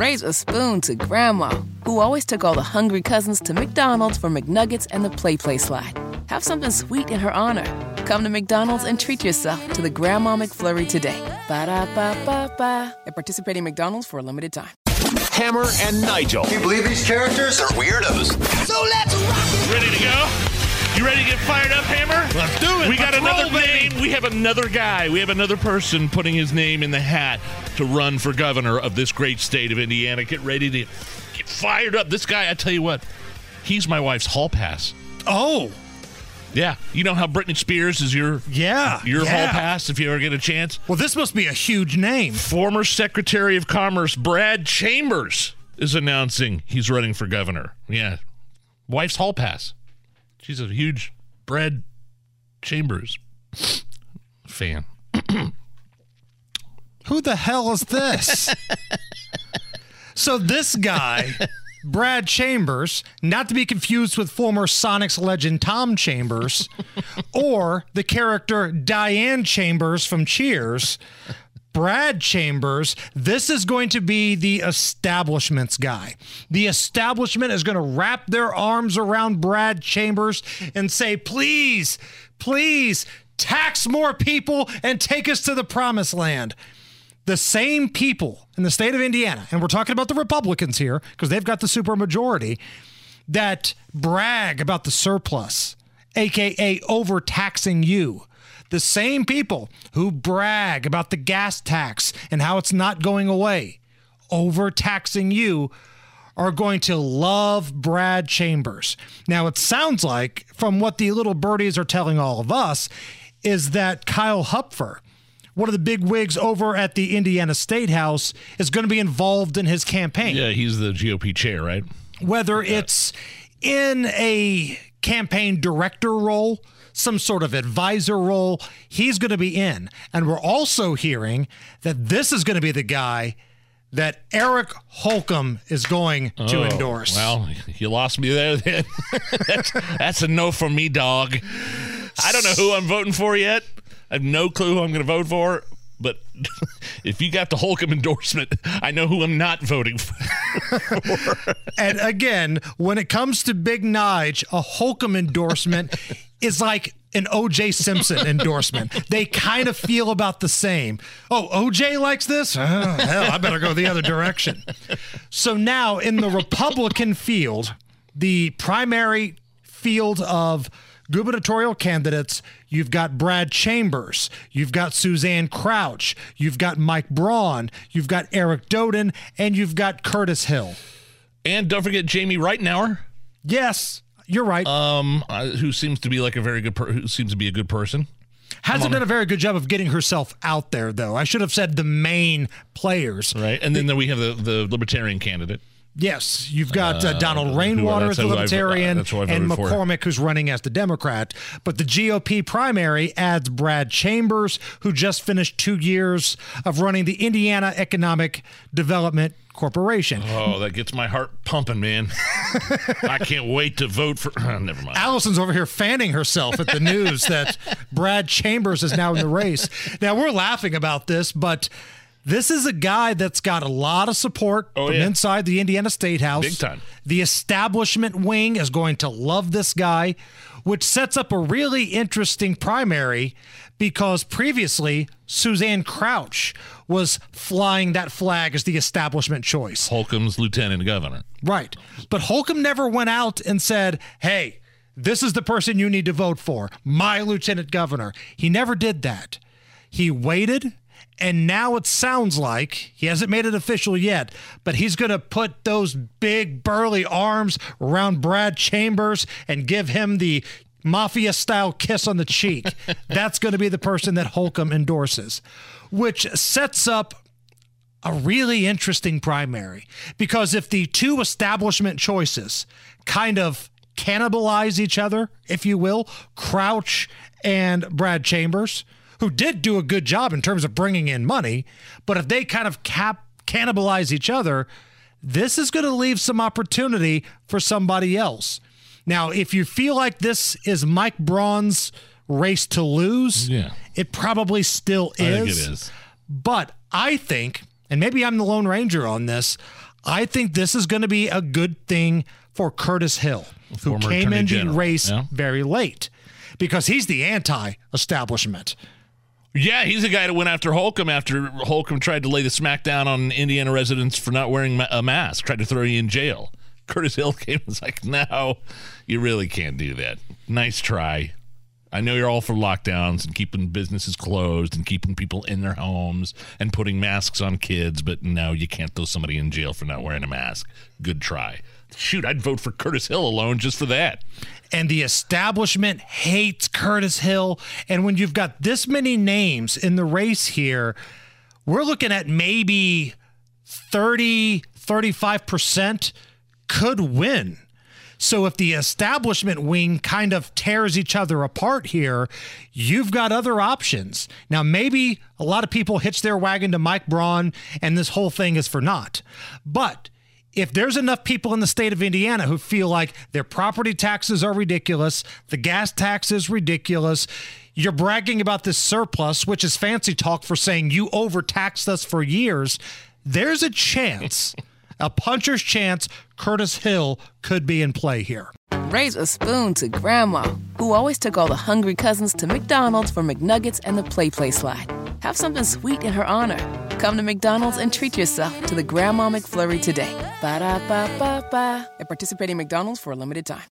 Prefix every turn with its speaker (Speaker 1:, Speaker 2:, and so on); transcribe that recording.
Speaker 1: raise a spoon to Grandma, who always took all the hungry cousins to McDonald's for McNuggets and the PlayPlace slide. Have something sweet in her honor. Come to McDonald's and treat yourself to the Grandma McFlurry today. Ba da ba ba ba. At participating McDonald's for a limited time.
Speaker 2: Hammer and Nigel.
Speaker 3: Do you believe these characters are weirdos?
Speaker 4: So let's rock.
Speaker 5: Ready to go? You ready to get fired up, Hammer?
Speaker 6: Let's do it.
Speaker 5: We got
Speaker 6: Let's
Speaker 5: another
Speaker 6: roll, baby.
Speaker 5: name. We have another guy. We have another person putting his name in the hat to run for governor of this great state of Indiana. Get ready to get fired up. This guy, I tell you what, he's my wife's hall pass.
Speaker 6: Oh,
Speaker 5: Yeah, you know how Britney Spears is your
Speaker 6: yeah.
Speaker 5: your
Speaker 6: yeah.
Speaker 5: hall pass if you ever get a chance.
Speaker 6: Well, this must be a huge name.
Speaker 5: Former Secretary of Commerce Brad Chambers is announcing he's running for governor. Yeah, wife's hall pass. She's a huge Brad Chambers fan.
Speaker 6: Who the hell is this? so this guy, Brad Chambers, not to be confused with former Sonics legend Tom Chambers, or the character Diane Chambers from Cheers. Brad Chambers, this is going to be the establishment's guy. The establishment is going to wrap their arms around Brad Chambers and say, please, please tax more people and take us to the promised land the same people in the state of Indiana, and we're talking about the Republicans here because they've got the supermajority, that brag about the surplus, aka overtaxing you. The same people who brag about the gas tax and how it's not going away, overtaxing you, are going to love Brad Chambers. Now, it sounds like, from what the little birdies are telling all of us, is that Kyle Hupfer, one of the big wigs over at the Indiana State House, is going to be involved in his campaign.
Speaker 5: Yeah, he's the GOP chair, right?
Speaker 6: Whether it's in a campaign director role, some sort of advisor role, he's going to be in. And we're also hearing that this is going to be the guy that Eric Holcomb is going to
Speaker 5: Oh,
Speaker 6: endorse.
Speaker 5: Well, you lost me there. Then that's, that's a no for me, dog. I don't know who I'm voting for yet. I have no clue who I'm going to vote for. But if you got the Holcomb endorsement, I know who I'm not voting for.
Speaker 6: And again, when it comes to Big Nige, a Holcomb endorsement is like an OJ Simpson endorsement. They kind of feel about the same. Oh, OJ likes this? Oh, hell, I better go the other direction. So now in the Republican field, the primary field of gubernatorial candidates, you've got Brad Chambers, you've got Suzanne Crouch, you've got Mike Braun, you've got Eric Doden, and you've got Curtis Hill.
Speaker 5: and don't forget Jamie Reitenour,
Speaker 6: Yes, you're right.
Speaker 5: um, uh, who seems to be like a very good, per- who seems to be a good person.
Speaker 6: Hasn't done a very good job of getting herself out there, though. I should have said the main players.
Speaker 5: Right, and then, then we have the, the libertarian candidate.
Speaker 6: Yes, you've got uh, Donald Rainwater as the Libertarian and
Speaker 5: voted for.
Speaker 6: McCormick, who's running as the Democrat. But the GOP primary adds Brad Chambers, who just finished two years of running the Indiana Economic Development Corporation.
Speaker 5: Oh, that gets my heart pumping, man. I can't wait to vote for. never mind.
Speaker 6: Allison's over here fanning herself at the news that Brad Chambers is now in the race. Now we're laughing about this, but this is a guy that's got a lot of support
Speaker 5: Oh,
Speaker 6: from
Speaker 5: yeah.
Speaker 6: inside the Indiana State House.
Speaker 5: Big time.
Speaker 6: The establishment wing is going to love this guy, which sets up a really interesting primary because previously Suzanne Crouch was flying that flag as the establishment choice.
Speaker 5: Holcomb's lieutenant governor.
Speaker 6: Right. But Holcomb never went out and said, hey, this is the person you need to vote for, my lieutenant governor. He never did that. He waited, and now it sounds like he hasn't made it official yet, but he's going to put those big, burly arms around Brad Chambers and give him the mafia style kiss on the cheek. That's going to be the person that Holcomb endorses, which sets up a really interesting primary because if the two establishment choices kind of cannibalize each other, if you will, Crouch and Brad Chambers, who did do a good job in terms of bringing in money, but if they kind of cap cannibalize each other, this is going to leave some opportunity for somebody else. Now, if you feel like this is Mike Braun's race to lose,
Speaker 5: Yeah.
Speaker 6: it probably still is.
Speaker 5: I think it is.
Speaker 6: But I think, and maybe I'm the Lone Ranger on this, I think this is going to be a good thing for Curtis Hill, who
Speaker 5: Former
Speaker 6: came into the race
Speaker 5: yeah.
Speaker 6: very late because he's the anti establishment.
Speaker 5: Yeah, he's the guy that went after Holcomb after Holcomb tried to lay the smackdown on Indiana residents for not wearing a mask, tried to throw you in jail. Curtis Hill came and was like, no, you really can't do that. Nice try. I know you're all for lockdowns and keeping businesses closed and keeping people in their homes and putting masks on kids, but no, you can't throw somebody in jail for not wearing a mask. Good try. Shoot, I'd vote for Curtis Hill alone just for that.
Speaker 6: and the establishment hates Curtis Hill. And when you've got this many names in the race here, we're looking at maybe 30, 35% could win. So if the establishment wing kind of tears each other apart here, you've got other options. Now, maybe a lot of people hitch their wagon to Mike Braun and this whole thing is for naught. But if there's enough people in the state of Indiana who feel like their property taxes are ridiculous, the gas tax is ridiculous, you're bragging about this surplus, which is fancy talk for saying you overtaxed us for years, there's a chance, a puncher's chance, Curtis Hill could be in play here.
Speaker 1: Raise a spoon to Grandma, who always took all the hungry cousins to McDonald's for McNuggets and the PlayPlace Slide. Have something sweet in her honor. Come to McDonald's and treat yourself to the Grandma McFlurry today. Ba da ba ba ba. At participating McDonald's for a limited time.